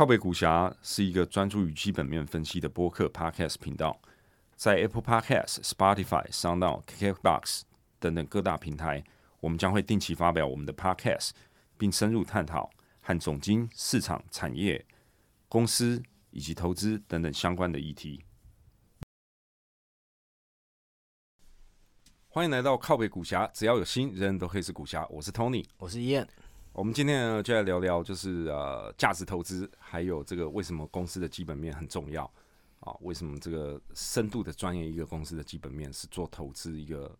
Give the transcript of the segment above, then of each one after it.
靠北股侠是一个专注于基本面分析的播客 Podcast 频道，在 Apple Podcast、Spotify、SoundOn、KKBox 等等各大平台，我们将会定期发表我们的 Podcast，并深入探讨和总经、市场、产业、公司以及投资等等相关的议题。欢迎来到靠北股侠，只要有心，人人都可以是股侠。我是 Tony，我是燕。我们今天呢，就来聊聊，就是呃，价值投资，还有这个为什么公司的基本面很重要啊？为什么这个深度的专业一个公司的基本面是做投资一个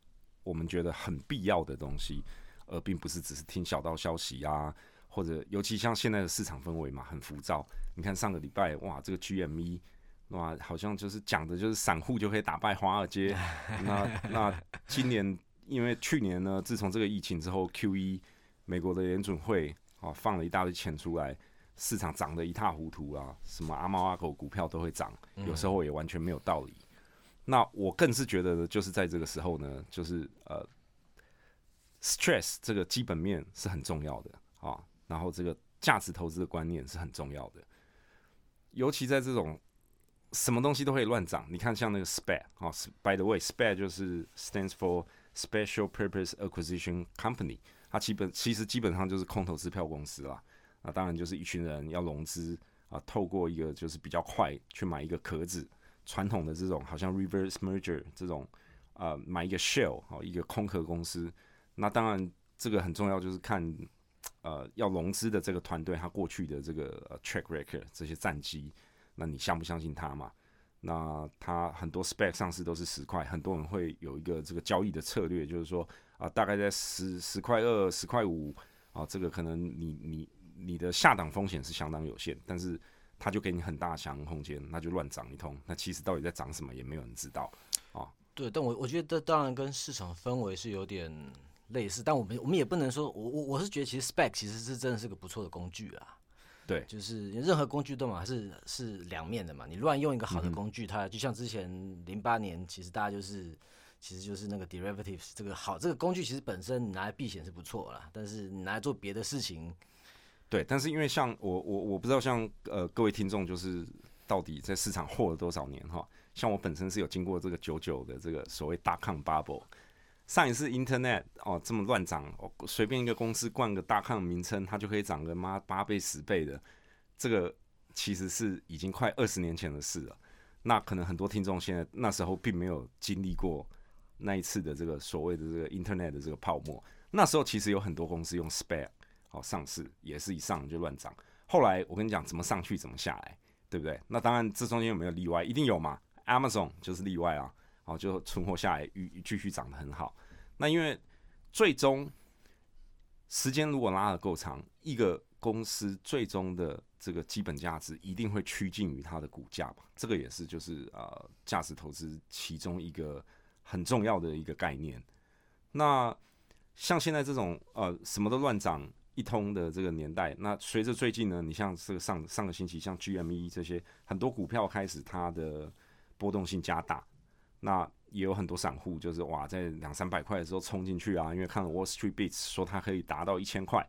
我们觉得很必要的东西，而并不是只是听小道消息啊，或者尤其像现在的市场氛围嘛，很浮躁。你看上个礼拜哇，这个 GME 哇，好像就是讲的就是散户就可以打败华尔街。那那今年因为去年呢，自从这个疫情之后，QE。美国的联准会啊放了一大堆钱出来，市场涨得一塌糊涂啊，什么阿猫阿狗股票都会涨，有时候也完全没有道理。那我更是觉得，就是在这个时候呢，就是呃，stress 这个基本面是很重要的啊，然后这个价值投资的观念是很重要的，尤其在这种什么东西都可以乱涨，你看像那个 SPAC 啊，by the way，SPAC 就是 stands for Special Purpose Acquisition Company。它基本其实基本上就是空头支票公司啦，那当然就是一群人要融资啊，透过一个就是比较快去买一个壳子，传统的这种好像 reverse merger 这种啊，买一个 shell 好一个空壳公司，那当然这个很重要，就是看呃要融资的这个团队他过去的这个呃 track record 这些战绩，那你相不相信他嘛？那他很多 spec 上市都是十块，很多人会有一个这个交易的策略，就是说。啊，大概在十十块二、十块五啊，这个可能你你你的下档风险是相当有限，但是它就给你很大想象空间，那就乱涨一通。那其实到底在涨什么，也没有人知道啊。对，但我我觉得这当然跟市场氛围是有点类似，但我们我们也不能说，我我我是觉得其实 spec 其实是真的是个不错的工具啊。对，就是任何工具都嘛，是是两面的嘛。你乱用一个好的工具，它就像之前零八年，其实大家就是。其实就是那个 derivatives 这个好，这个工具其实本身拿来避险是不错啦，但是你拿来做别的事情，对，但是因为像我我我不知道像呃各位听众就是到底在市场活了多少年哈，像我本身是有经过这个九九的这个所谓大抗 bubble，上一次 internet 哦这么乱涨，随便一个公司冠个大抗名称，它就可以涨个妈八倍十倍的，这个其实是已经快二十年前的事了，那可能很多听众现在那时候并没有经历过。那一次的这个所谓的这个 Internet 的这个泡沫，那时候其实有很多公司用 SPAC 好上市，也是一上就乱涨。后来我跟你讲，怎么上去怎么下来，对不对？那当然这中间有没有例外？一定有嘛。Amazon 就是例外啊，好就存活下来，继继续涨得很好。那因为最终时间如果拉得够长，一个公司最终的这个基本价值一定会趋近于它的股价嘛。这个也是就是呃价值投资其中一个。很重要的一个概念。那像现在这种呃什么都乱涨一通的这个年代，那随着最近呢，你像这个上上个星期像 GME 这些很多股票开始它的波动性加大，那也有很多散户就是哇在两三百块的时候冲进去啊，因为看了 Wall Street Beats 说它可以达到一千块，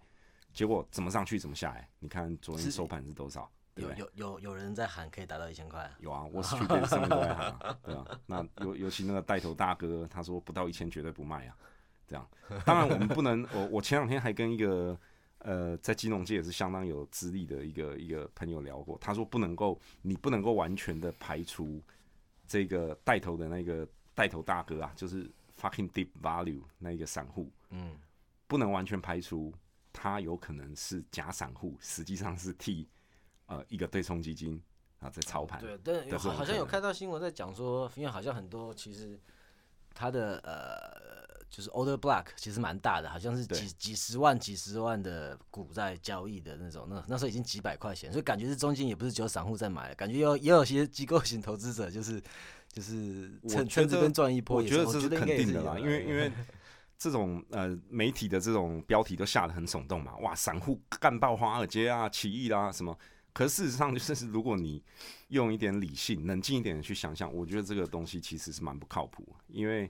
结果怎么上去怎么下来？你看昨天收盘是多少？有有有有人在喊可以达到一千块，有啊，我是去跟上面都在喊，对啊，那尤尤其那个带头大哥，他说不到一千绝对不卖啊，这样。当然我们不能，我我前两天还跟一个呃在金融界也是相当有资历的一个一个朋友聊过，他说不能够，你不能够完全的排除这个带头的那个带头大哥啊，就是 fucking deep value 那一个散户，嗯，不能完全排除他有可能是假散户，实际上是替。呃，一个对冲基金啊，在操盘。对，但好好像有看到新闻在讲说，因为好像很多其实他的呃，就是 Order Block 其实蛮大的，好像是几几十万、几十万的股在交易的那种。那那时候已经几百块钱，所以感觉是中间也不是只有散户在买，感觉有也有些机构型投资者，就是就是趁趁这边赚一波。我觉得这是肯定的啦，因为因为 这种呃媒体的这种标题都下的很耸动嘛，哇，散户干爆华尔街啊，起义啦什么。可事实上，就是如果你用一点理性、冷静一点的去想想，我觉得这个东西其实是蛮不靠谱。因为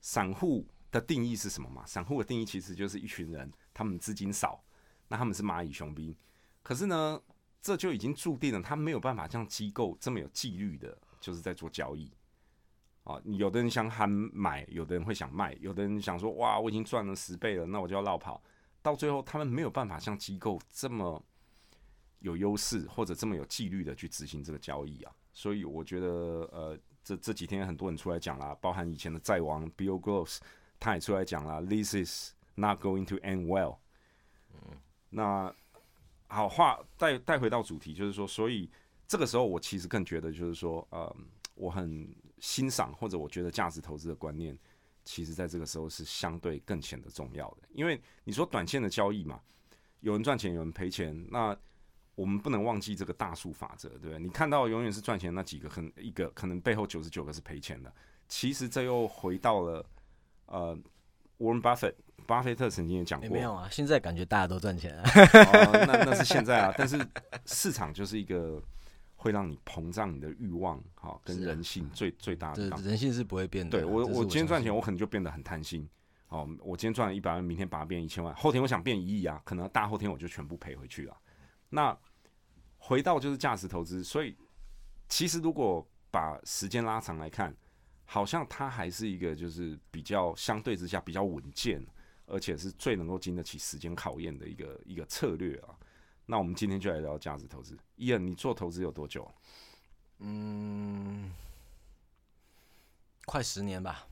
散户的定义是什么嘛？散户的定义其实就是一群人，他们资金少，那他们是蚂蚁雄兵。可是呢，这就已经注定了他没有办法像机构这么有纪律的，就是在做交易。啊，有的人想喊买，有的人会想卖，有的人想说哇，我已经赚了十倍了，那我就要绕跑。到最后，他们没有办法像机构这么有优势或者这么有纪律的去执行这个交易啊。所以我觉得，呃，这这几天很多人出来讲啦，包含以前的债王 Bill Gross，他也出来讲啦，This is not going to end well。嗯，那好话带带回到主题，就是说，所以这个时候我其实更觉得，就是说，呃，我很欣赏或者我觉得价值投资的观念，其实在这个时候是相对更显得重要的，因为你说短线的交易嘛，有人赚钱，有人赔钱，那。我们不能忘记这个大数法则，对不对？你看到永远是赚钱那几个，可能一个可能背后九十九个是赔钱的。其实这又回到了呃，Warren Buffett，巴菲特曾经也讲过，没有啊？现在感觉大家都赚钱啊。那那是现在啊，但是市场就是一个会让你膨胀你的欲望，哈，跟人性最最大的。人性是不会变的。对我，我今天赚钱，我可能就变得很贪心。哦，我今天赚了一百万，明天把它变一千万，后天我想变一亿啊，可能大后天我就全部赔回去了。那回到就是价值投资，所以其实如果把时间拉长来看，好像它还是一个就是比较相对之下比较稳健，而且是最能够经得起时间考验的一个一个策略啊。那我们今天就来聊价值投资。伊恩，你做投资有多久？嗯，快十年吧。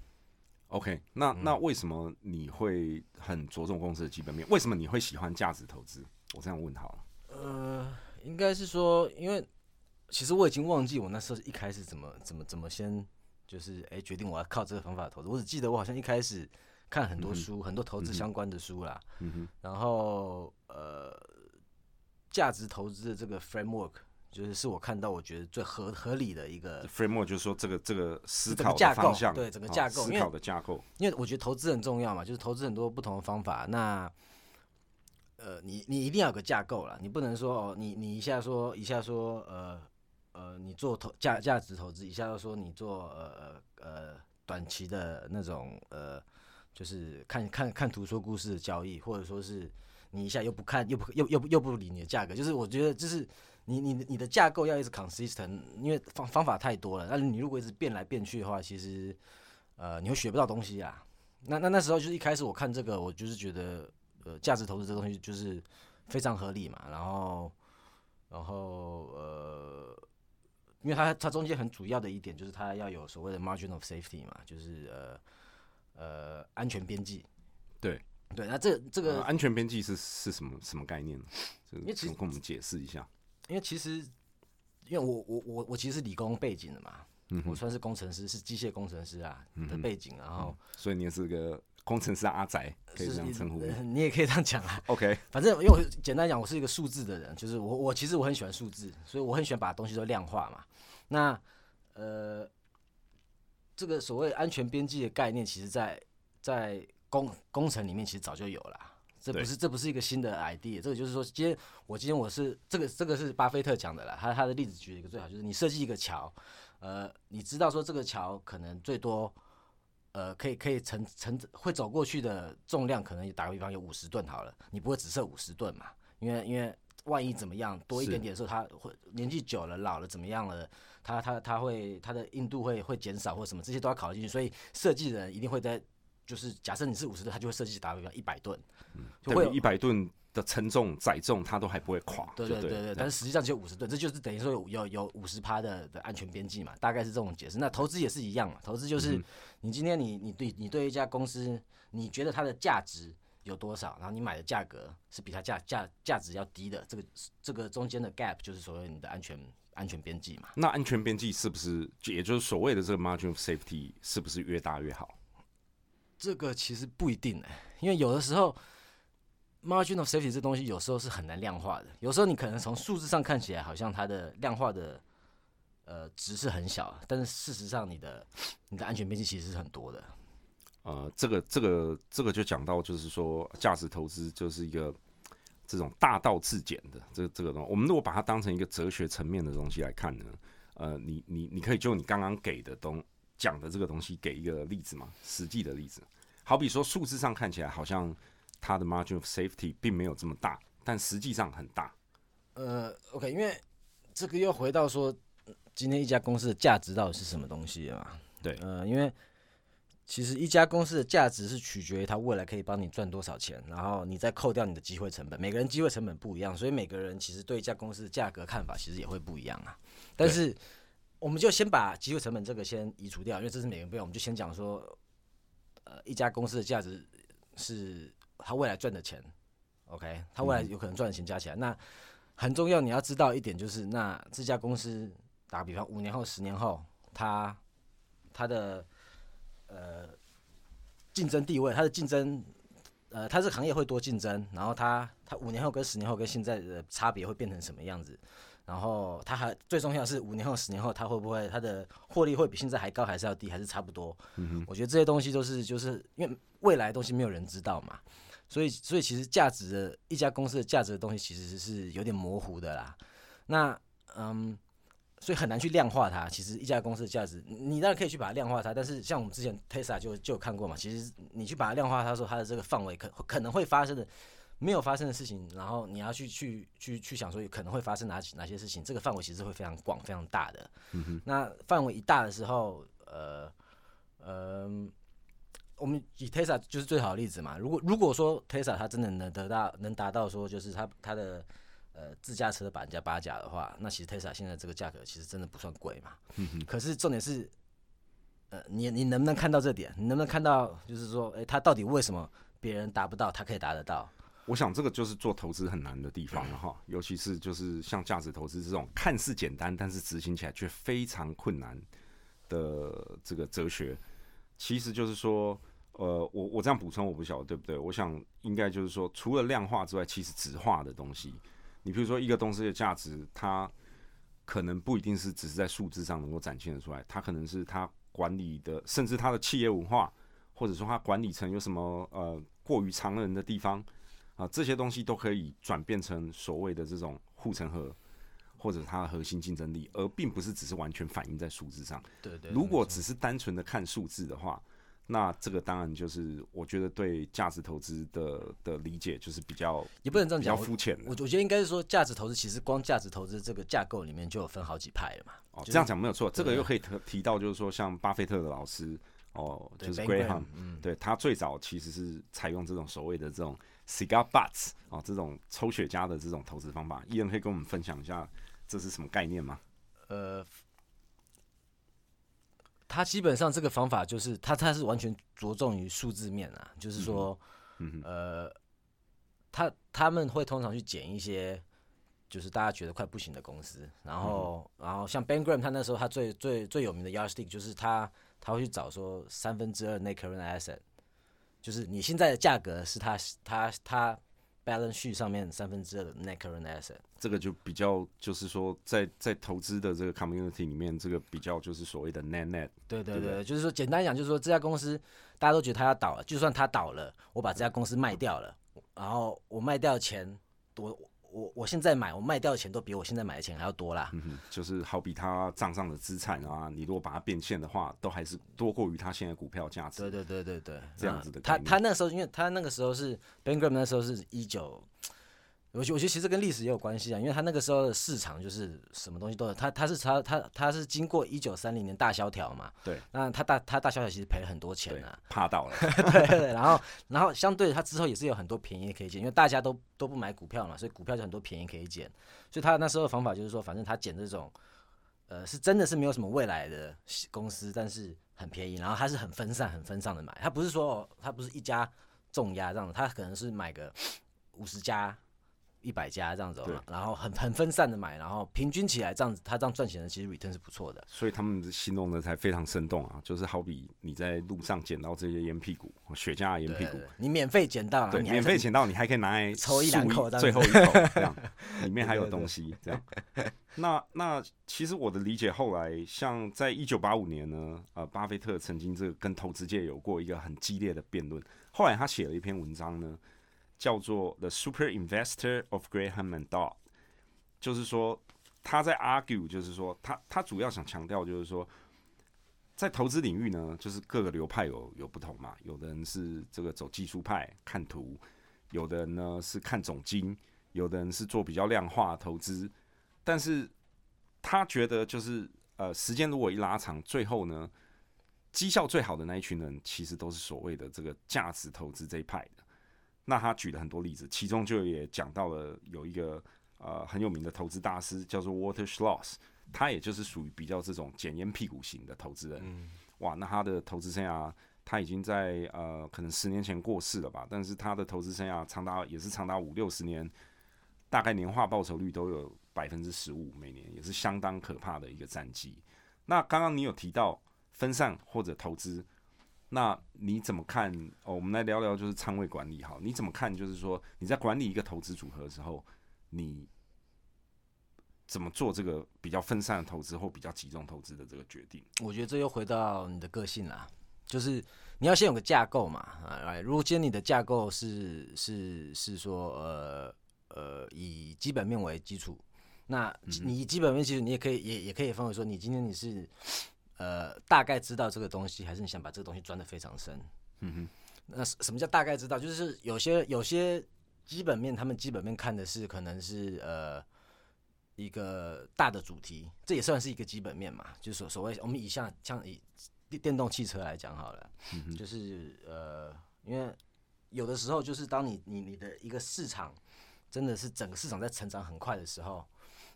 OK，那那为什么你会很着重公司的基本面？为什么你会喜欢价值投资？我这样问好了。呃。应该是说，因为其实我已经忘记我那时候一开始怎么怎么怎么先就是哎决定我要靠这个方法投资。我只记得我好像一开始看很多书，很多投资相关的书啦。嗯哼。然后呃，价值投资的这个 framework 就是是我看到我觉得最合合理的一个 framework，就是说这个这个思考架构，向，对整个架构，思考的架构。因为我觉得投资很重要嘛，就是投资很多不同的方法。那呃，你你一定要有个架构了，你不能说哦，你你一下说一下说呃呃，你做投价价值投资，一下又说你做呃呃呃短期的那种呃，就是看看看图说故事的交易，或者说是你一下又不看又不又又又不理你的价格，就是我觉得就是你你你的架构要一直 consistent，因为方方法太多了，那你如果一直变来变去的话，其实呃你会学不到东西啊。那那那时候就是一开始我看这个，我就是觉得。呃，价值投资这东西就是非常合理嘛，然后，然后呃，因为它它中间很主要的一点就是它要有所谓的 margin of safety 嘛，就是呃呃安全边际。对对，那这这个安全边际是是什么什么概念呢？因为其实跟我们解释一下。因为其实因为我我我我其实是理工背景的嘛，我算是工程师，是机械工程师啊的背景，然后所以你也是个。工程师阿宅可以这样称呼，你也可以这样讲啊。OK，反正因为我简单讲，我是一个数字的人，就是我我其实我很喜欢数字，所以我很喜欢把东西都量化嘛。那呃，这个所谓安全边际的概念，其实在在工工程里面其实早就有了，这不是这不是一个新的 idea。这个就是说，今天我今天我是这个这个是巴菲特讲的啦，他他的例子举了一个最好，就是你设计一个桥，呃，你知道说这个桥可能最多。呃，可以可以承承会走过去的重量，可能打个比方有五十吨好了，你不会只设五十吨嘛？因为因为万一怎么样多一点点的时候，它会年纪久了老了怎么样了？它它它会它的硬度会会减少或什么，这些都要考虑进去。所以设计人一定会在，就是假设你是五十吨，他就会设计打个比方一百吨，嗯，会一百吨。的承重载重，它都还不会垮。对对对对，但是实际上只有五十吨，这就是等于说有有五十趴的的安全边际嘛，大概是这种解释。那投资也是一样嘛，投资就是你今天你你对你对一家公司，你觉得它的价值有多少，然后你买的价格是比它价价价值要低的，这个这个中间的 gap 就是所谓你的安全安全边际嘛。那安全边际是不是也就是所谓的这个 margin of safety 是不是越大越好？这个其实不一定哎，因为有的时候。Margin of safety 这东西有时候是很难量化的，有时候你可能从数字上看起来好像它的量化的呃值是很小，但是事实上你的 你的安全边际其实是很多的。呃，这个这个这个就讲到就是说价值投资就是一个这种大道至简的这这个东西，我们如果把它当成一个哲学层面的东西来看呢，呃，你你你可以就你刚刚给的东讲的这个东西给一个例子吗？实际的例子，好比说数字上看起来好像。它的 margin of safety 并没有这么大，但实际上很大。呃，OK，因为这个又回到说，今天一家公司的价值到底是什么东西啊？对，呃，因为其实一家公司的价值是取决于它未来可以帮你赚多少钱，然后你再扣掉你的机会成本。每个人机会成本不一样，所以每个人其实对一家公司的价格看法其实也会不一样啊。但是我们就先把机会成本这个先移除掉，因为这是每个人不一样。我们就先讲说，呃，一家公司的价值是它未来赚的钱，OK，他未来有可能赚的钱加起来，那很重要。你要知道一点就是，那这家公司打个比方，五年后、十年后，它它的呃竞争地位，它的竞争呃，它这个行业会多竞争，然后它它五年后跟十年后跟现在的差别会变成什么样子？然后它还最重要是五年后、十年后，它会不会它的获利会比现在还高，还是要低，还是差不多？嗯我觉得这些东西都是就是因为未来的东西没有人知道嘛，所以所以其实价值的一家公司的价值的东西其实是有点模糊的啦。那嗯，所以很难去量化它。其实一家公司的价值，你当然可以去把它量化它，但是像我们之前 Tesla 就就有看过嘛，其实你去把它量化，它说它的这个范围可可能会发生的。没有发生的事情，然后你要去去去去想说可能会发生哪哪些事情，这个范围其实会非常广、非常大的。嗯那范围一大的时候，呃呃，我们以 Tesla 就是最好的例子嘛。如果如果说 Tesla 它真的能得到能达到说就是它它的呃自驾车的百分之八甲的话，那其实 Tesla 现在这个价格其实真的不算贵嘛。可是重点是，呃，你你能不能看到这点？你能不能看到就是说，哎，它到底为什么别人达不到，它可以达得到？我想这个就是做投资很难的地方了哈，尤其是就是像价值投资这种看似简单，但是执行起来却非常困难的这个哲学，其实就是说，呃，我我这样补充，我不晓得对不对？我想应该就是说，除了量化之外，其实质化的东西，你比如说一个东西的价值，它可能不一定是只是在数字上能够展现的出来，它可能是它管理的，甚至它的企业文化，或者说它管理层有什么呃过于常人的地方。啊，这些东西都可以转变成所谓的这种护城河，或者它的核心竞争力，而并不是只是完全反映在数字上。对对。如果只是单纯的看数字的话，那这个当然就是我觉得对价值投资的的理解就是比较也不能这样讲，比较肤浅。我我觉得应该是说，价值投资其实光价值投资这个架构里面就有分好几派了嘛。哦，这样讲没有错。这个又可以提提到，就是说像巴菲特的老师哦，就是 Graham，嗯，对他最早其实是采用这种所谓的这种。Cigar butts 哦，这种抽雪茄的这种投资方法，艺人可以跟我们分享一下这是什么概念吗？呃，他基本上这个方法就是他他是完全着重于数字面啊，就是说，呃，他他们会通常去捡一些就是大家觉得快不行的公司，然后然后像 Ben Graham 他那时候他最最最有名的 yardstick 就是他他会去找说三分之二 net current asset。就是你现在的价格是它它它 balance sheet 上面三分之二的 net current asset，这个就比较就是说在在投资的这个 community 里面，这个比较就是所谓的 net net。对对对，就是说简单讲，就是说这家公司大家都觉得它要倒了，就算它倒了，我把这家公司卖掉了，然后我卖掉钱多。我我现在买，我卖掉的钱都比我现在买的钱还要多啦。嗯哼，就是好比他账上的资产啊，你如果把它变现的话，都还是多过于他现在股票价值。对对对对对，这样子的。他他那时候，因为他那个时候是 Graham 那时候是一九。我觉我觉得其实跟历史也有关系啊，因为他那个时候的市场就是什么东西都有，他他是他他他是经过一九三零年大萧条嘛，对，那他大他大萧条其实赔了很多钱啊，怕到了，对对，然后然后相对他之后也是有很多便宜可以捡，因为大家都都不买股票嘛，所以股票就很多便宜可以捡，所以他那时候的方法就是说，反正他捡这种，呃，是真的是没有什么未来的公司，但是很便宜，然后他是很分散很分散的买，他不是说他不是一家重压这样，他可能是买个五十家。一百家这样子嘛，然后很很分散的买，然后平均起来这样子，他这样赚钱的其实 return 是不错的。所以他们形容的才非常生动啊，就是好比你在路上捡到这些烟屁股、雪茄烟屁股，你免费捡到，对，免费捡到，你还可以拿来抽一两口，最后一口这样，里面还有东西这样。那那其实我的理解，后来像在一九八五年呢，呃，巴菲特曾经这个跟投资界有过一个很激烈的辩论，后来他写了一篇文章呢。叫做 The Super Investor of Graham and Dodd，就是说他在 argue，就是说他他主要想强调就是说，在投资领域呢，就是各个流派有有不同嘛，有的人是这个走技术派看图，有的人呢是看总金，有的人是做比较量化投资，但是他觉得就是呃，时间如果一拉长，最后呢，绩效最好的那一群人，其实都是所谓的这个价值投资这一派的。那他举了很多例子，其中就也讲到了有一个呃很有名的投资大师叫做 Walter Schloss，他也就是属于比较这种捡烟屁股型的投资人。嗯哇，那他的投资生涯。他已经在呃，可能十年前过世了吧，但是他的投资生涯长达也是长达五六十年，大概年化报酬率都有百分之十五每年，也是相当可怕的一个战绩。那刚刚你有提到分散或者投资，那你怎么看？哦，我们来聊聊就是仓位管理哈，你怎么看？就是说你在管理一个投资组合的时候，你怎么做这个比较分散的投资或比较集中投资的这个决定？我觉得这又回到你的个性啦。就是你要先有个架构嘛，啊，如果今天你的架构是是是说呃呃以基本面为基础，那你基本面其实你也可以也也可以分为说，你今天你是呃大概知道这个东西，还是你想把这个东西钻的非常深？嗯哼，那什么叫大概知道？就是有些有些基本面，他们基本面看的是可能是呃一个大的主题，这也算是一个基本面嘛，就是所所谓我们以下像以。电电动汽车来讲好了，就是呃，因为有的时候就是当你你你的一个市场真的是整个市场在成长很快的时候，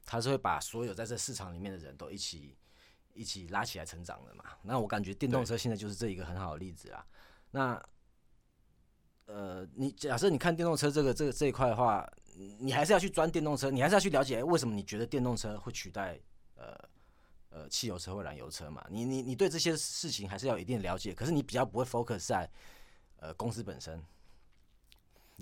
它是会把所有在这市场里面的人都一起一起拉起来成长的嘛。那我感觉电动车现在就是这一个很好的例子啊。那呃，你假设你看电动车这个这个这一块的话，你还是要去钻电动车，你还是要去了解为什么你觉得电动车会取代呃。呃，汽油车或燃油车嘛，你你你对这些事情还是要有一定了解，可是你比较不会 focus 在呃公司本身，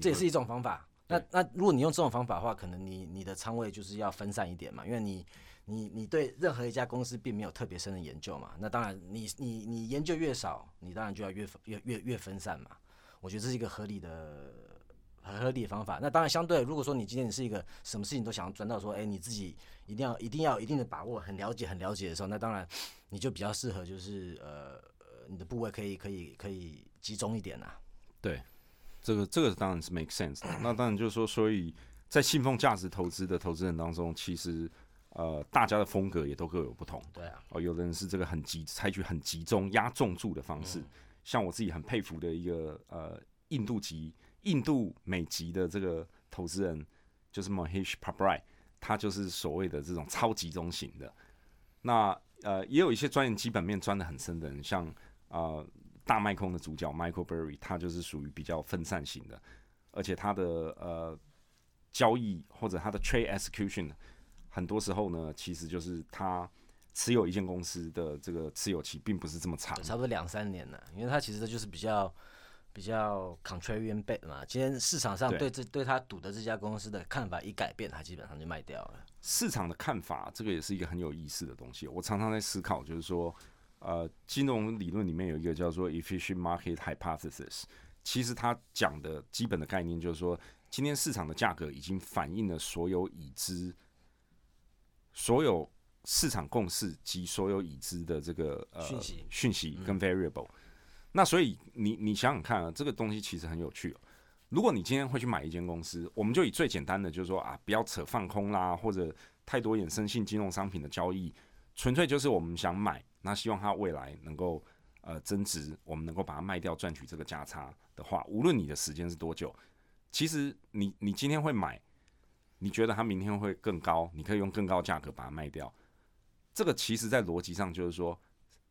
这也是一种方法。那那如果你用这种方法的话，可能你你的仓位就是要分散一点嘛，因为你你你对任何一家公司并没有特别深的研究嘛。那当然，你你你研究越少，你当然就要越越越越分散嘛。我觉得这是一个合理的。很合理的方法。那当然，相对如果说你今天你是一个什么事情都想要钻到说，哎，你自己一定要一定要一定的把握，很了解很了解的时候，那当然你就比较适合，就是呃呃，你的部位可以可以可以集中一点呐。对，这个这个当然是 make sense。那当然就是说，所以在信奉价值投资的投资人当中，其实呃大家的风格也都各有不同。对啊。哦，有的人是这个很集采取很集中压重注的方式，像我自己很佩服的一个呃印度籍。印度美籍的这个投资人就是 Mahesh Pabrai，他就是所谓的这种超集中型的。那呃，也有一些钻研基本面钻的很深的人，像呃大麦空的主角 Michael Berry，他就是属于比较分散型的，而且他的呃交易或者他的 trade execution，很多时候呢，其实就是他持有一间公司的这个持有期并不是这么长，差不多两三年了，因为他其实就是比较。比较 contrarian bet 嘛，今天市场上对这对他赌的这家公司的看法一改变，他基本上就卖掉了。市场的看法，这个也是一个很有意思的东西。我常常在思考，就是说，呃，金融理论里面有一个叫做 efficient market hypothesis，其实它讲的基本的概念就是说，今天市场的价格已经反映了所有已知、所有市场共识及所有已知的这个呃讯息、讯息跟 variable。那所以你你想想看啊，这个东西其实很有趣。如果你今天会去买一间公司，我们就以最简单的，就是说啊，不要扯放空啦，或者太多衍生性金融商品的交易，纯粹就是我们想买，那希望它未来能够呃增值，我们能够把它卖掉赚取这个价差的话，无论你的时间是多久，其实你你今天会买，你觉得它明天会更高，你可以用更高价格把它卖掉。这个其实在逻辑上就是说，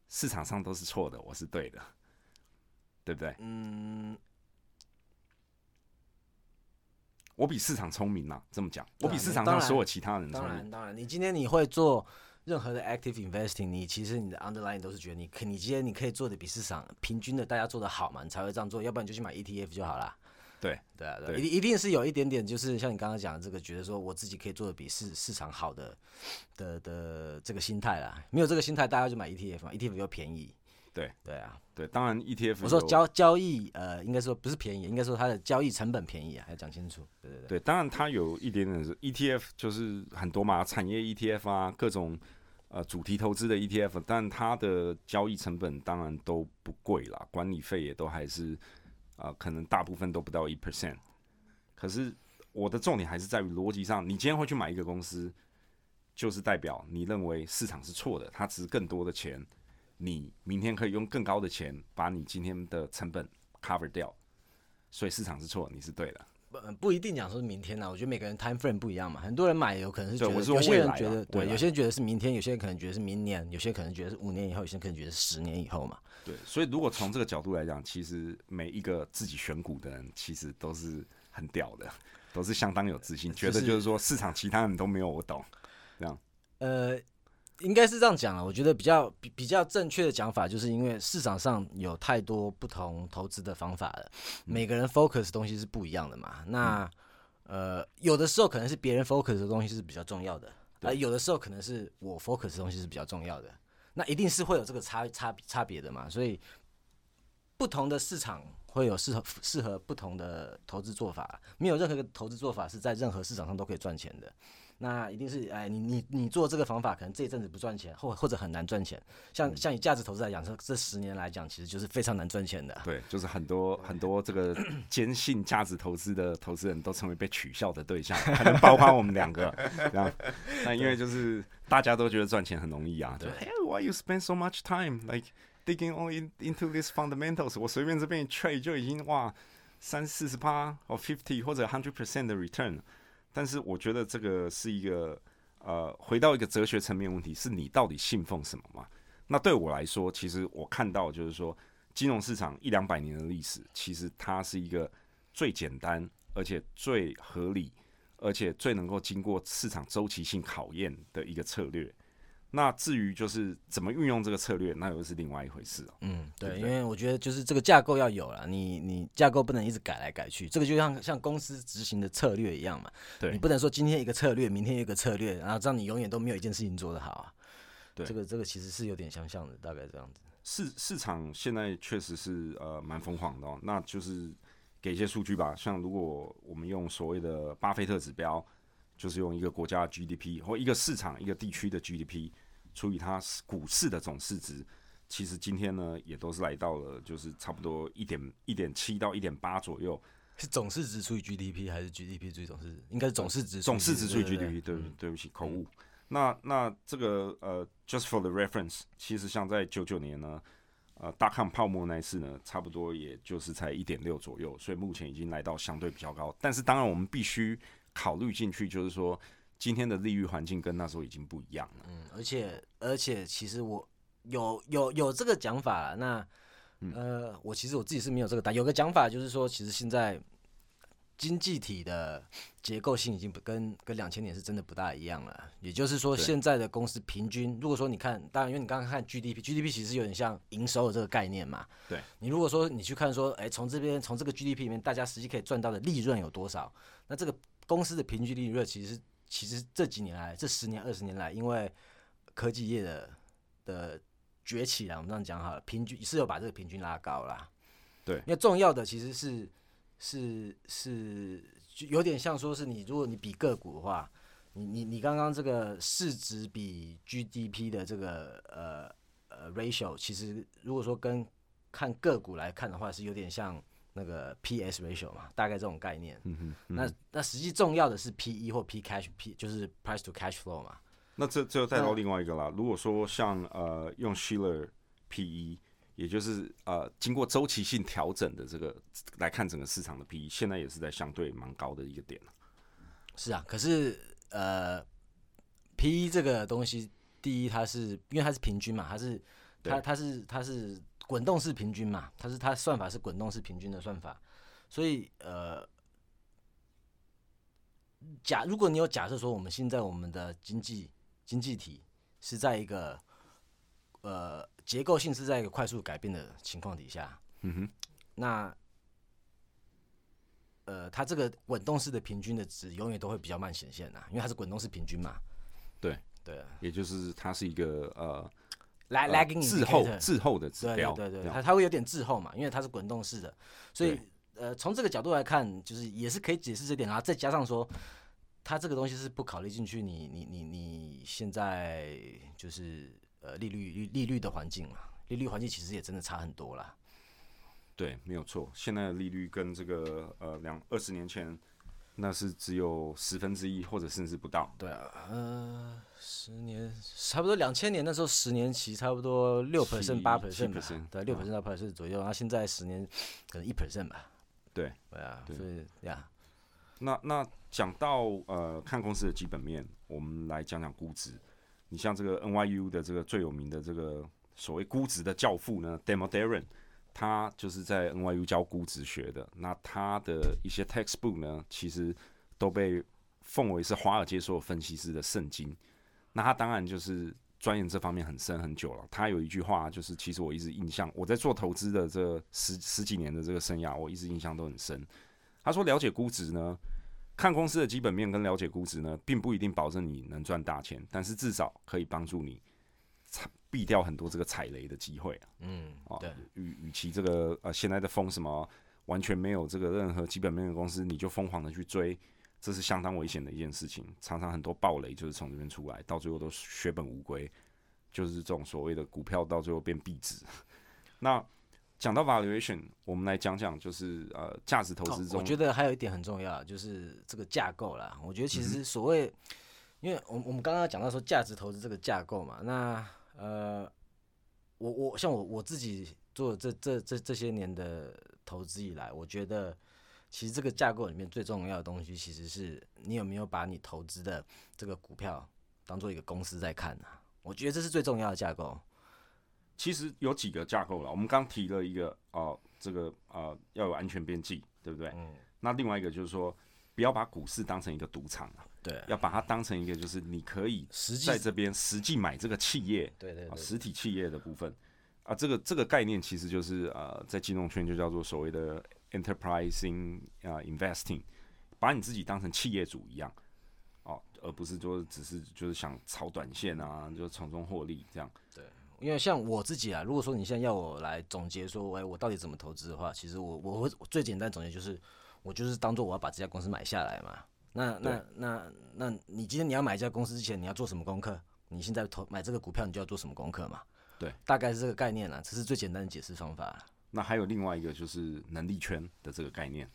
市场上都是错的，我是对的。对不对？嗯，我比市场聪明呐，这么讲，我比市场上所有其他人聪明。当然，当然，你今天你会做任何的 active investing，你其实你的 underlying 都是觉得你可，你今天你可以做的比市场平均的大家做的好嘛，你才会这样做，要不然你就去买 ETF 就好了。对，对啊，对，一一定是有一点点，就是像你刚刚讲的这个，觉得说我自己可以做的比市市场好的的的这个心态啦。没有这个心态，大家就买 ETF 嘛，ETF 又便宜。对对啊，对，当然 ETF，我说交交易，呃，应该说不是便宜，应该说它的交易成本便宜啊，要讲清楚。对对对，对，当然它有一点点是 ETF，就是很多嘛，产业 ETF 啊，各种呃主题投资的 ETF，但它的交易成本当然都不贵啦，管理费也都还是啊，可能大部分都不到一 percent。可是我的重点还是在于逻辑上，你今天会去买一个公司，就是代表你认为市场是错的，它值更多的钱，你明天可以用更高的钱把你今天的成本 cover 掉，所以市场是错，你是对的。不不一定讲说是明天呢，我觉得每个人 time frame 不一样嘛。很多人买有可能是觉得，有些人觉得对，有些人觉得是明天，有些人可能觉得是明年，有些人可能觉得是五年以后，有些人可能觉得是十年以后嘛。对，所以如果从这个角度来讲，其实每一个自己选股的人，其实都是很屌的，都是相当有自信，觉得就是说市场其他人都没有我懂，这样。呃，应该是这样讲了。我觉得比较比比较正确的讲法，就是因为市场上有太多不同投资的方法了，每个人 focus 东西是不一样的嘛。那呃，有的时候可能是别人 focus 的东西是比较重要的，呃，有的时候可能是我 focus 的东西是比较重要的。那一定是会有这个差差差别的嘛。所以不同的市场会有适合适合不同的投资做法，没有任何一个投资做法是在任何市场上都可以赚钱的。那一定是哎，你你你做这个方法，可能这一阵子不赚钱，或或者很难赚钱。像像以价值投资来讲，这这十年来讲，其实就是非常难赚钱的。对，就是很多很多这个 坚信价值投资的投资人都成为被取笑的对象，可能包括我们两个。这样，那因为就是大家都觉得赚钱很容易啊，对 Hey, why you spend so much time like digging all in, into these fundamentals？我随便这边一 trade 就已经哇三四十趴或 fifty 或者 hundred percent 的 return。但是我觉得这个是一个呃，回到一个哲学层面问题，是你到底信奉什么嘛？那对我来说，其实我看到就是说，金融市场一两百年的历史，其实它是一个最简单，而且最合理，而且最能够经过市场周期性考验的一个策略。那至于就是怎么运用这个策略，那又是另外一回事哦。嗯，对，因为我觉得就是这个架构要有了，你你架构不能一直改来改去，这个就像像公司执行的策略一样嘛，对你不能说今天一个策略，明天一个策略，然后这样你永远都没有一件事情做得好啊。对这个这个其实是有点相像的，大概这样子。市市场现在确实是呃蛮疯狂的哦，那就是给一些数据吧，像如果我们用所谓的巴菲特指标，就是用一个国家的 GDP 或一个市场一个地区的 GDP 除以它股市的总市值，其实今天呢也都是来到了就是差不多一点一点七到一点八左右，是总市值除以 GDP 还是 GDP 除以总市值？应该是总市值总市值除以 GDP，对嗯对不起，口误。那那这个呃，just for the reference，其实像在九九年呢，呃，大抗泡沫那一次呢，差不多也就是才一点六左右，所以目前已经来到相对比较高。但是当然我们必须考虑进去，就是说今天的利率环境跟那时候已经不一样了。嗯，而且而且其实我有有有这个讲法啦，那嗯呃，我其实我自己是没有这个答，有个讲法就是说，其实现在经济体的结构性已经不跟跟两千年是真的不大一样了。也就是说，现在的公司平均，如果说你看，当然因为你刚刚看 GDP，GDP 其实有点像营收的这个概念嘛。对。你如果说你去看说，哎，从这边从这个 GDP 里面，大家实际可以赚到的利润有多少？那这个公司的平均利润其实其实这几年来，这十年二十年来，因为科技业的的崛起啦，我们这样讲好了，平均是有把这个平均拉高啦。对因为重要的其实是是是，就有点像说是你，如果你比个股的话，你你你刚刚这个市值比 GDP 的这个呃呃 ratio，其实如果说跟看个股来看的话，是有点像那个 PS ratio 嘛，大概这种概念。嗯哼，嗯那那实际重要的是 PE 或 P cash P 就是 price to cash flow 嘛。那这这就带到另外一个啦。如果说像呃用 Schiller PE，也就是呃经过周期性调整的这个来看整个市场的 PE，现在也是在相对蛮高的一个点了。是啊，可是呃，P E 这个东西，第一它是因为它是平均嘛，它是它对它是它是滚动式平均嘛，它是它算法是滚动式平均的算法，所以呃，假如果你有假设说我们现在我们的经济经济体是在一个呃结构性是在一个快速改变的情况底下，嗯哼，那呃，它这个滚动式的平均的值永远都会比较慢显现呐，因为它是滚动式平均嘛。对。对啊。也就是它是一个呃，lag 呃 lagging 滞后滞后的指对标，对对对，它它会有点滞后嘛，因为它是滚动式的，所以呃，从这个角度来看，就是也是可以解释这点，然后再加上说，它这个东西是不考虑进去你你你你现在就是呃利率利利率的环境嘛，利率环境其实也真的差很多啦。对，没有错。现在的利率跟这个呃两二十年前那是只有十分之一，或者甚至不到。对啊，呃，十年差不多两千年那时候十年期差不多六 percent 八 percent 吧，对，六 percent 到八 percent 左右，然后现在十年可能一 percent 吧。对，对啊，所以呀，那那讲到呃看公司的基本面，我们来讲讲估值。你像这个 NYU 的这个最有名的这个所谓估值的教父呢，Demodaran。他就是在 NYU 教估值学的，那他的一些 textbook 呢，其实都被奉为是华尔街所有分析师的圣经。那他当然就是钻研这方面很深很久了。他有一句话，就是其实我一直印象，我在做投资的这十十几年的这个生涯，我一直印象都很深。他说，了解估值呢，看公司的基本面跟了解估值呢，并不一定保证你能赚大钱，但是至少可以帮助你。避掉很多这个踩雷的机会啊，嗯，啊，对，与与其这个呃现在的风什么完全没有这个任何基本面的公司，你就疯狂的去追，这是相当危险的一件事情。常常很多暴雷就是从这边出来，到最后都血本无归，就是这种所谓的股票到最后变壁纸。那讲到 valuation，我们来讲讲就是呃价值投资中，我觉得还有一点很重要，就是这个架构啦。我觉得其实所谓，因为我我们刚刚讲到说价值投资这个架构嘛，那呃，我我像我我自己做这这这这些年的投资以来，我觉得其实这个架构里面最重要的东西，其实是你有没有把你投资的这个股票当做一个公司在看呢？我觉得这是最重要的架构。其实有几个架构了，我们刚提了一个哦，这个呃要有安全边际，对不对？嗯。那另外一个就是说，不要把股市当成一个赌场啊。对，要把它当成一个，就是你可以在这边实际买这个企业，对对，实体企业的部分啊，这个这个概念其实就是呃，在金融圈就叫做所谓的 enterprising 啊 investing，把你自己当成企业主一样哦，而不是说只是就是想炒短线啊，就从中获利这样。对，因为像我自己啊，如果说你现在要我来总结说，哎，我到底怎么投资的话，其实我我会最简单总结就是，我就是当做我要把这家公司买下来嘛。那那那那你今天你要买一家公司之前，你要做什么功课？你现在投买这个股票，你就要做什么功课嘛？对，大概是这个概念啦，这是最简单的解释方法。那还有另外一个就是能力圈的这个概念，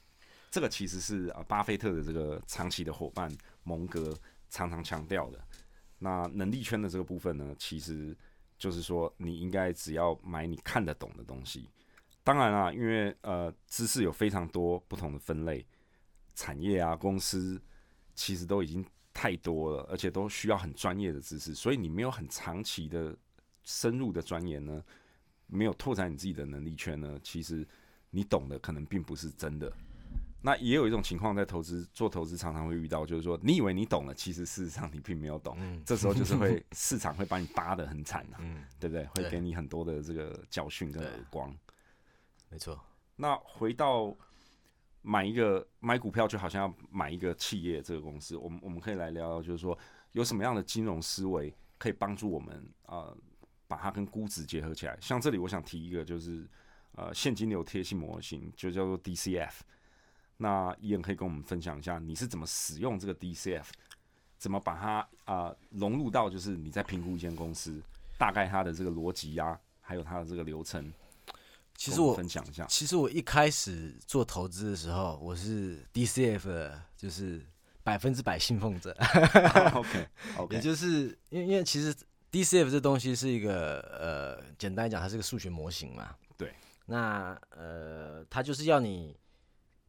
这个其实是啊巴菲特的这个长期的伙伴蒙格常常强调的。那能力圈的这个部分呢，其实就是说你应该只要买你看得懂的东西。当然啦，因为呃知识有非常多不同的分类。产业啊，公司其实都已经太多了，而且都需要很专业的知识，所以你没有很长期的深入的钻研呢，没有拓展你自己的能力圈呢，其实你懂的可能并不是真的。那也有一种情况，在投资做投资常常会遇到，就是说你以为你懂了，其实事实上你并没有懂，这时候就是会 市场会把你扒的很惨嗯，对不对？会给你很多的这个教训跟耳光。没错。那回到。买一个买股票就好像要买一个企业这个公司，我们我们可以来聊聊，就是说有什么样的金融思维可以帮助我们啊，把它跟估值结合起来。像这里我想提一个，就是呃现金流贴息模型，就叫做 DCF。那伊恩可以跟我们分享一下，你是怎么使用这个 DCF，怎么把它啊融入到就是你在评估一间公司，大概它的这个逻辑呀，还有它的这个流程。其实我分享一下，其实我一开始做投资的时候，我是 DCF 的，就是百分之百信奉者。OK，OK，也就是因为因为其实 DCF 这东西是一个呃，简单讲，它是个数学模型嘛。对。那呃，它就是要你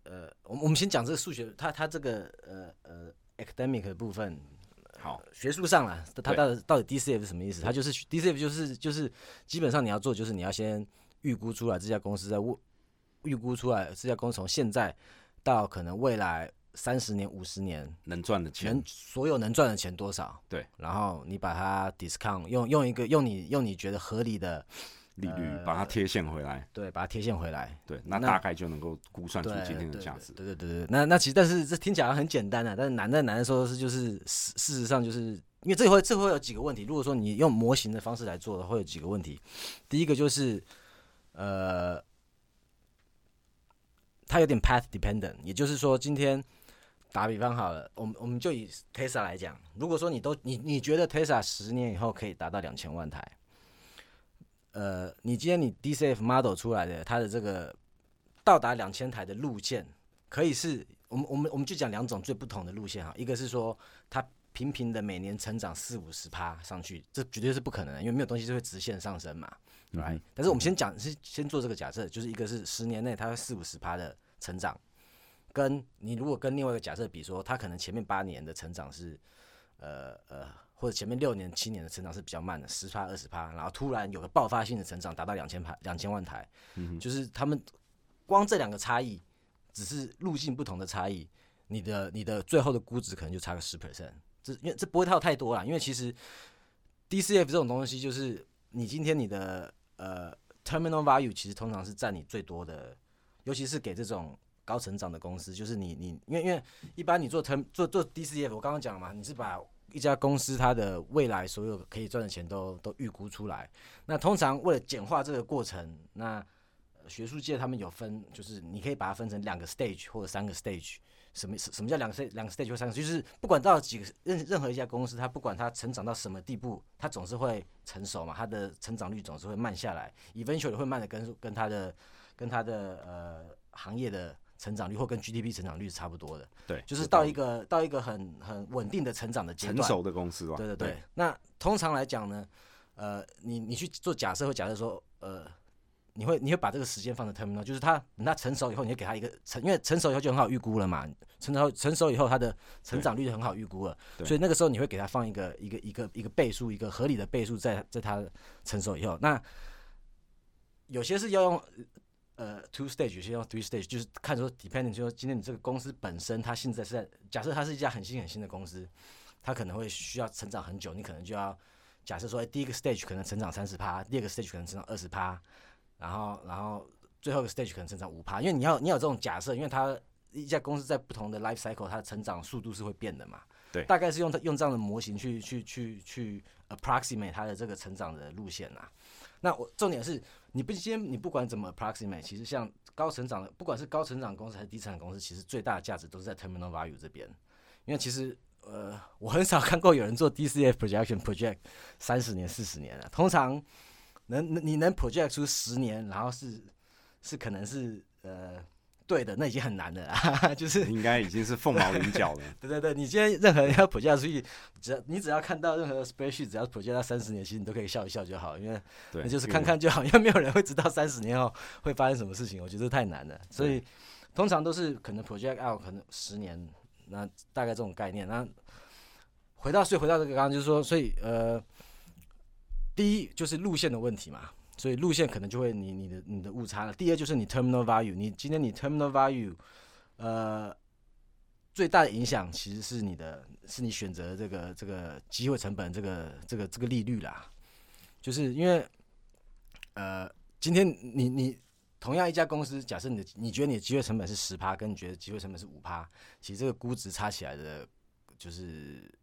呃，我们我们先讲这个数学，它它这个呃呃 academic 的部分，好，学术上了，它到底到底 DCF 是什么意思？它就是 DCF 就是就是基本上你要做，就是你要先。预估出来这家公司在预预估出来这家公司从现在到可能未来三十年五十年能赚的钱，所有能赚的钱多少？对，然后你把它 discount 用用一个用你用你觉得合理的利率把它贴现回来，对，把它贴现回来，对，那大概就能够估算出今天的价值。对对对对，那那其实但是这听起来很简单啊，但是难在难的时候是就是事事实上就是因为这会这会有几个问题，如果说你用模型的方式来做的，会有几个问题。第一个就是。呃，它有点 path dependent，也就是说，今天打比方好了，我们我们就以 Tesla 来讲，如果说你都你你觉得 Tesla 十年以后可以达到两千万台，呃，你今天你 DCF model 出来的它的这个到达两千台的路线，可以是我们我们我们就讲两种最不同的路线哈，一个是说它频频的每年成长四五十趴上去，这绝对是不可能的，因为没有东西是会直线上升嘛，对吧？但是我们先讲是先做这个假设，就是一个是十年内它会四五十趴的成长，跟你如果跟另外一个假设比说，它可能前面八年的成长是呃呃，或者前面六年七年的成长是比较慢的，十趴二十趴，然后突然有个爆发性的成长，达到两千趴两千万台，就是他们光这两个差异。只是路径不同的差异，你的你的最后的估值可能就差个十 percent，这因为这不会套太多啦，因为其实 DCF 这种东西就是你今天你的呃 terminal value 其实通常是占你最多的，尤其是给这种高成长的公司，就是你你因为因为一般你做 term 做做 DCF，我刚刚讲了嘛，你是把一家公司它的未来所有可以赚的钱都都预估出来，那通常为了简化这个过程，那学术界他们有分，就是你可以把它分成两个 stage 或者三个 stage。什么什么叫两个 stage 两个 stage 或三个？就是不管到几个任任何一家公司，它不管它成长到什么地步，它总是会成熟嘛。它的成长率总是会慢下来，eventually 会慢的跟跟它的跟它的呃行业的成长率或跟 GDP 成长率是差不多的。对，就是到一个到一个很很稳定的成长的阶段。成熟的公司吧。对对对。那通常来讲呢，呃，你你去做假设，或假设说，呃。你会你会把这个时间放在 terminal，就是它等它成熟以后，你会给它一个成，因为成熟以后就很好预估了嘛。成熟成熟以后，它的成长率就很好预估了。所以那个时候你会给它放一个一个一个一个倍数，一个合理的倍数在在它成熟以后。那有些是要用呃 two stage，有些用 three stage，就是看说 depending，就说今天你这个公司本身它现在是在假设它是一家很新很新的公司，它可能会需要成长很久，你可能就要假设说，哎，第一个 stage 可能成长三十趴，第二个 stage 可能成长二十趴。然后，然后最后一个 stage 可能成长五趴，因为你要你有这种假设，因为它一家公司在不同的 life cycle，它的成长速度是会变的嘛。对，大概是用用这样的模型去去去去 approximate 它的这个成长的路线呐。那我重点是，你不今天你不管怎么 approximate，其实像高成长的，不管是高成长公司还是低成长公司，其实最大的价值都是在 terminal value 这边。因为其实呃，我很少看过有人做 DCF projection project 三十年、四十年了，通常。能能你能 project 出十年，然后是是可能是呃对的，那已经很难了，就是应该已经是凤毛麟角了。对对对，你今天任何人要 project 出去，只要你只要看到任何 spreadsheet，只要 project 到三十年，其实你都可以笑一笑就好，因为那就是看看就好，因为没有人会知道三十年后会发生什么事情，我觉得太难了。所以通常都是可能 project out 可能十年，那大概这种概念。那回到所以回到这个刚刚就是说，所以呃。第一就是路线的问题嘛，所以路线可能就会你你的你的误差了。第二就是你 terminal value，你今天你 terminal value，呃，最大的影响其实是你的，是你选择这个这个机会成本这个这个这个利率啦。就是因为，呃，今天你你同样一家公司，假设你的你觉得你的机会成本是十趴，跟你觉得机会成本是五趴，其实这个估值差起来的，就是。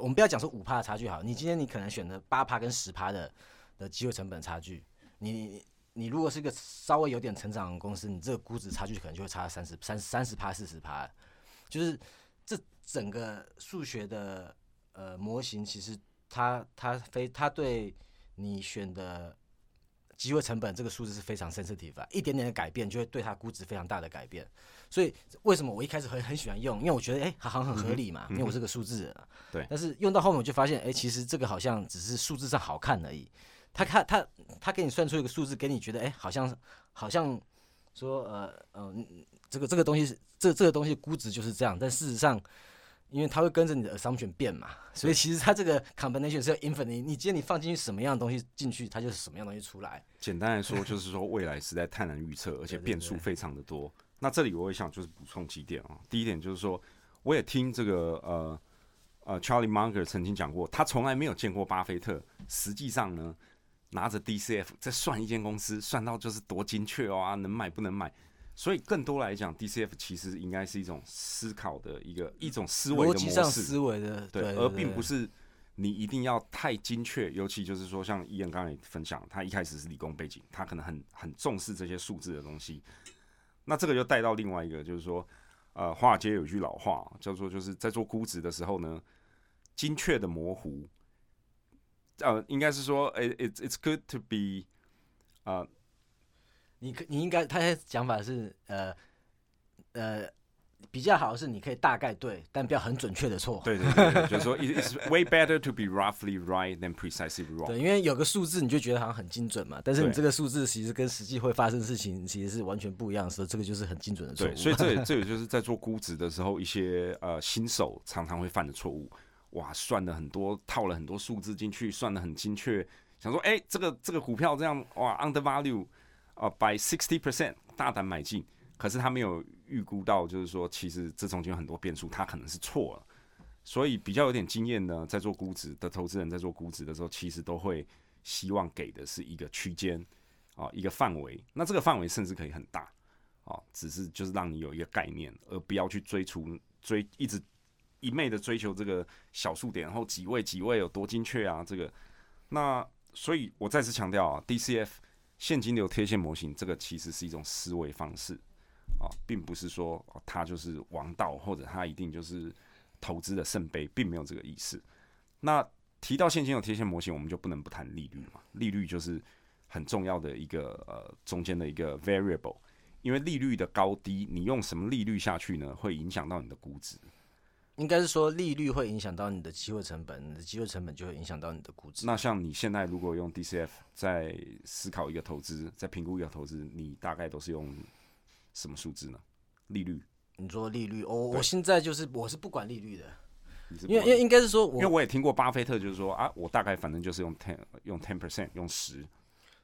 我们不要讲说五趴的差距好，你今天你可能选择八趴跟十趴的的机会成本差距，你你如果是一个稍微有点成长的公司，你这个估值差距可能就会差三十三三十趴四十趴，就是这整个数学的呃模型，其实它它非它对你选的。机会成本这个数字是非常 sensitive 啊，一点点的改变就会对它估值非常大的改变。所以为什么我一开始很很喜欢用？因为我觉得哎，好像很合理嘛，因为我是个数字人。对。但是用到后面我就发现，哎，其实这个好像只是数字上好看而已。他看他他给你算出一个数字，给你觉得哎，好像好像说呃呃，这个这个东西是这这个东西估值就是这样，但事实上。因为它会跟着你的 assumption 变嘛，所以其实它这个 combination 是要 infinite。你今天你放进去什么样的东西进去，它就是什么样东西出来。简单来说，就是说未来实在太难预测，而且变数非常的多。那这里我也想就是补充几点啊。第一点就是说，我也听这个呃呃 Charlie Munger 曾经讲过，他从来没有见过巴菲特实际上呢拿着 DCF 在算一间公司，算到就是多精确哦啊，能买不能买。所以更多来讲，DCF 其实应该是一种思考的一个一种思维的模式，思维的对，而并不是你一定要太精确。尤其就是说，像伊恩刚才分享，他一开始是理工背景，他可能很很重视这些数字的东西。那这个就带到另外一个，就是说，呃，华尔街有一句老话叫做，就是在做估值的时候呢，精确的模糊，呃，应该是说，it it's it's good to be，啊。你可你应该，他的讲法是，呃，呃，比较好的是你可以大概对，但不要很准确的错。对对对，就是说，it's way better to be roughly right than precisely wrong。对，因为有个数字你就觉得好像很精准嘛，但是你这个数字其实跟实际会发生事情其实是完全不一样的时候，这个就是很精准的错误。对，所以这这也就是在做估值的时候，一些呃新手常常会犯的错误。哇，算了很多，套了很多数字进去，算的很精确，想说，哎，这个这个股票这样，哇，under value 啊，by sixty percent，大胆买进。可是他没有预估到，就是说，其实这中间有很多变数，他可能是错了。所以比较有点经验呢，在做估值的投资人，在做估值的时候，其实都会希望给的是一个区间啊，一个范围。那这个范围甚至可以很大啊，只是就是让你有一个概念，而不要去追逐追一直一昧的追求这个小数点，然后几位几位有多精确啊？这个那所以我再次强调啊，DCF 现金流贴现模型，这个其实是一种思维方式。啊，并不是说它就是王道，或者它一定就是投资的圣杯，并没有这个意思。那提到现金流贴现模型，我们就不能不谈利率嘛？利率就是很重要的一个呃中间的一个 variable，因为利率的高低，你用什么利率下去呢，会影响到你的估值。应该是说利率会影响到你的机会成本，你的机会成本就会影响到你的估值。那像你现在如果用 DCF 在思考一个投资，在评估一个投资，你大概都是用。什么数字呢？利率？你说利率？哦，我现在就是我是不管利率的，因为因为应该是说，因为我也听过巴菲特就是说啊，我大概反正就是用 ten 用 ten percent 用十，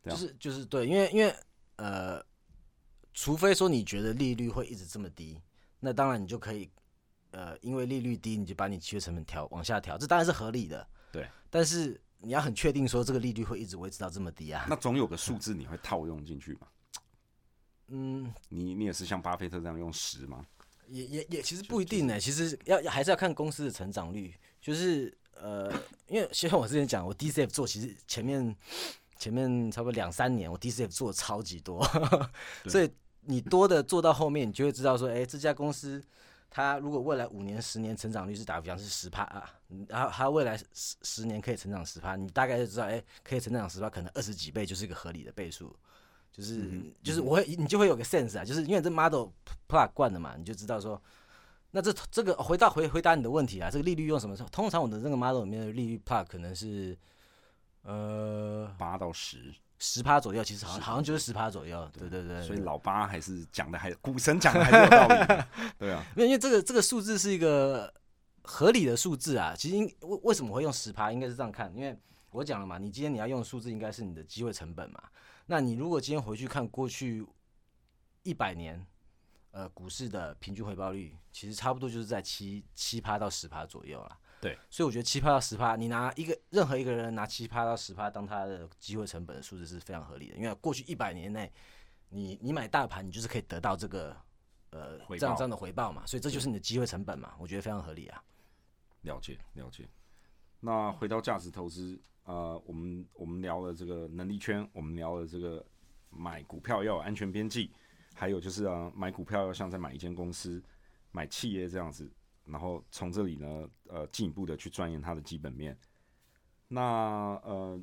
就是就是对，因为因为呃，除非说你觉得利率会一直这么低，那当然你就可以呃，因为利率低，你就把你契约成本调往下调，这当然是合理的。对，但是你要很确定说这个利率会一直维持到这么低啊？那总有个数字你会套用进去嘛？嗯，你你也是像巴菲特这样用十吗？也也也，其实不一定呢。其实要还是要看公司的成长率。就是呃，因为像我之前讲，我 DCF 做，其实前面前面差不多两三年，我 DCF 做超级多。所以你多的做到后面，你就会知道说，哎，这家公司它如果未来五年、十年成长率是打比方是十趴啊，然后它未来十十年可以成长十趴，你大概就知道，哎，可以成长十趴，可能二十几倍就是一个合理的倍数。就是就是我会你就会有个 sense 啊，就是因为这 model plug 惯的嘛，你就知道说，那这这个回到回回答你的问题啊，这个利率用什么？通常我的这个 model 里面的利率 plug 可能是呃八到十十趴左右，其实好像好像就是十趴左右，对对对。所以老八还是讲的还股神讲的还是有道理，对啊。因为因为这个这个数字是一个合理的数字啊，其实为为什么会用十趴？应该是这样看，因为我讲了嘛，你今天你要用的数字应该是你的机会成本嘛。那你如果今天回去看过去一百年，呃，股市的平均回报率，其实差不多就是在七七趴到十趴左右了。对，所以我觉得七趴到十趴，你拿一个任何一个人拿七趴到十趴当他的机会成本的数字是非常合理的，因为过去一百年内，你你买大盘，你就是可以得到这个呃这样这样的回报嘛，所以这就是你的机会成本嘛，我觉得非常合理啊。了解了解。那回到价值投资。呃，我们我们聊了这个能力圈，我们聊了这个买股票要有安全边际，还有就是啊，买股票要像在买一间公司、买企业这样子，然后从这里呢，呃，进一步的去钻研它的基本面。那呃，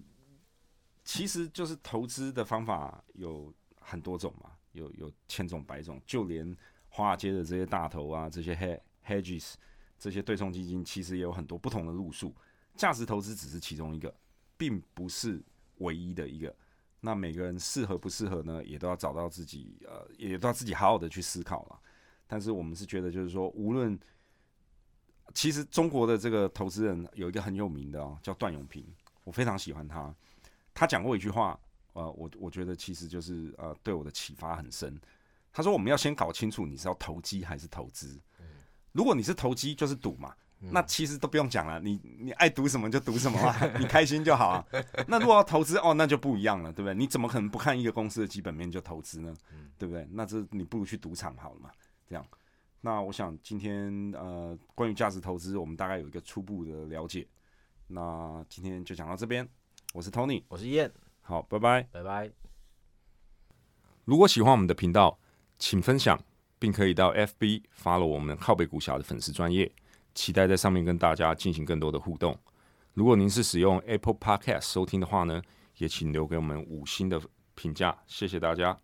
其实就是投资的方法有很多种嘛，有有千种百种，就连华尔街的这些大头啊，这些 hedges 这些对冲基金，其实也有很多不同的路数，价值投资只是其中一个。并不是唯一的一个，那每个人适合不适合呢，也都要找到自己，呃，也都要自己好好的去思考了。但是我们是觉得，就是说，无论其实中国的这个投资人有一个很有名的哦，叫段永平，我非常喜欢他。他讲过一句话，呃，我我觉得其实就是呃，对我的启发很深。他说，我们要先搞清楚你是要投机还是投资。如果你是投机，就是赌嘛。那其实都不用讲了，你你爱赌什么就赌什么嘛，你开心就好啊。那如果要投资哦，那就不一样了，对不对？你怎么可能不看一个公司的基本面就投资呢？对不对？那这你不如去赌场好了嘛。这样，那我想今天呃，关于价值投资，我们大概有一个初步的了解。那今天就讲到这边，我是 Tony，我是燕，好，拜拜，拜拜。如果喜欢我们的频道，请分享，并可以到 FB follow 我们靠北股侠的粉丝专业。期待在上面跟大家进行更多的互动。如果您是使用 Apple Podcast 收听的话呢，也请留给我们五星的评价，谢谢大家。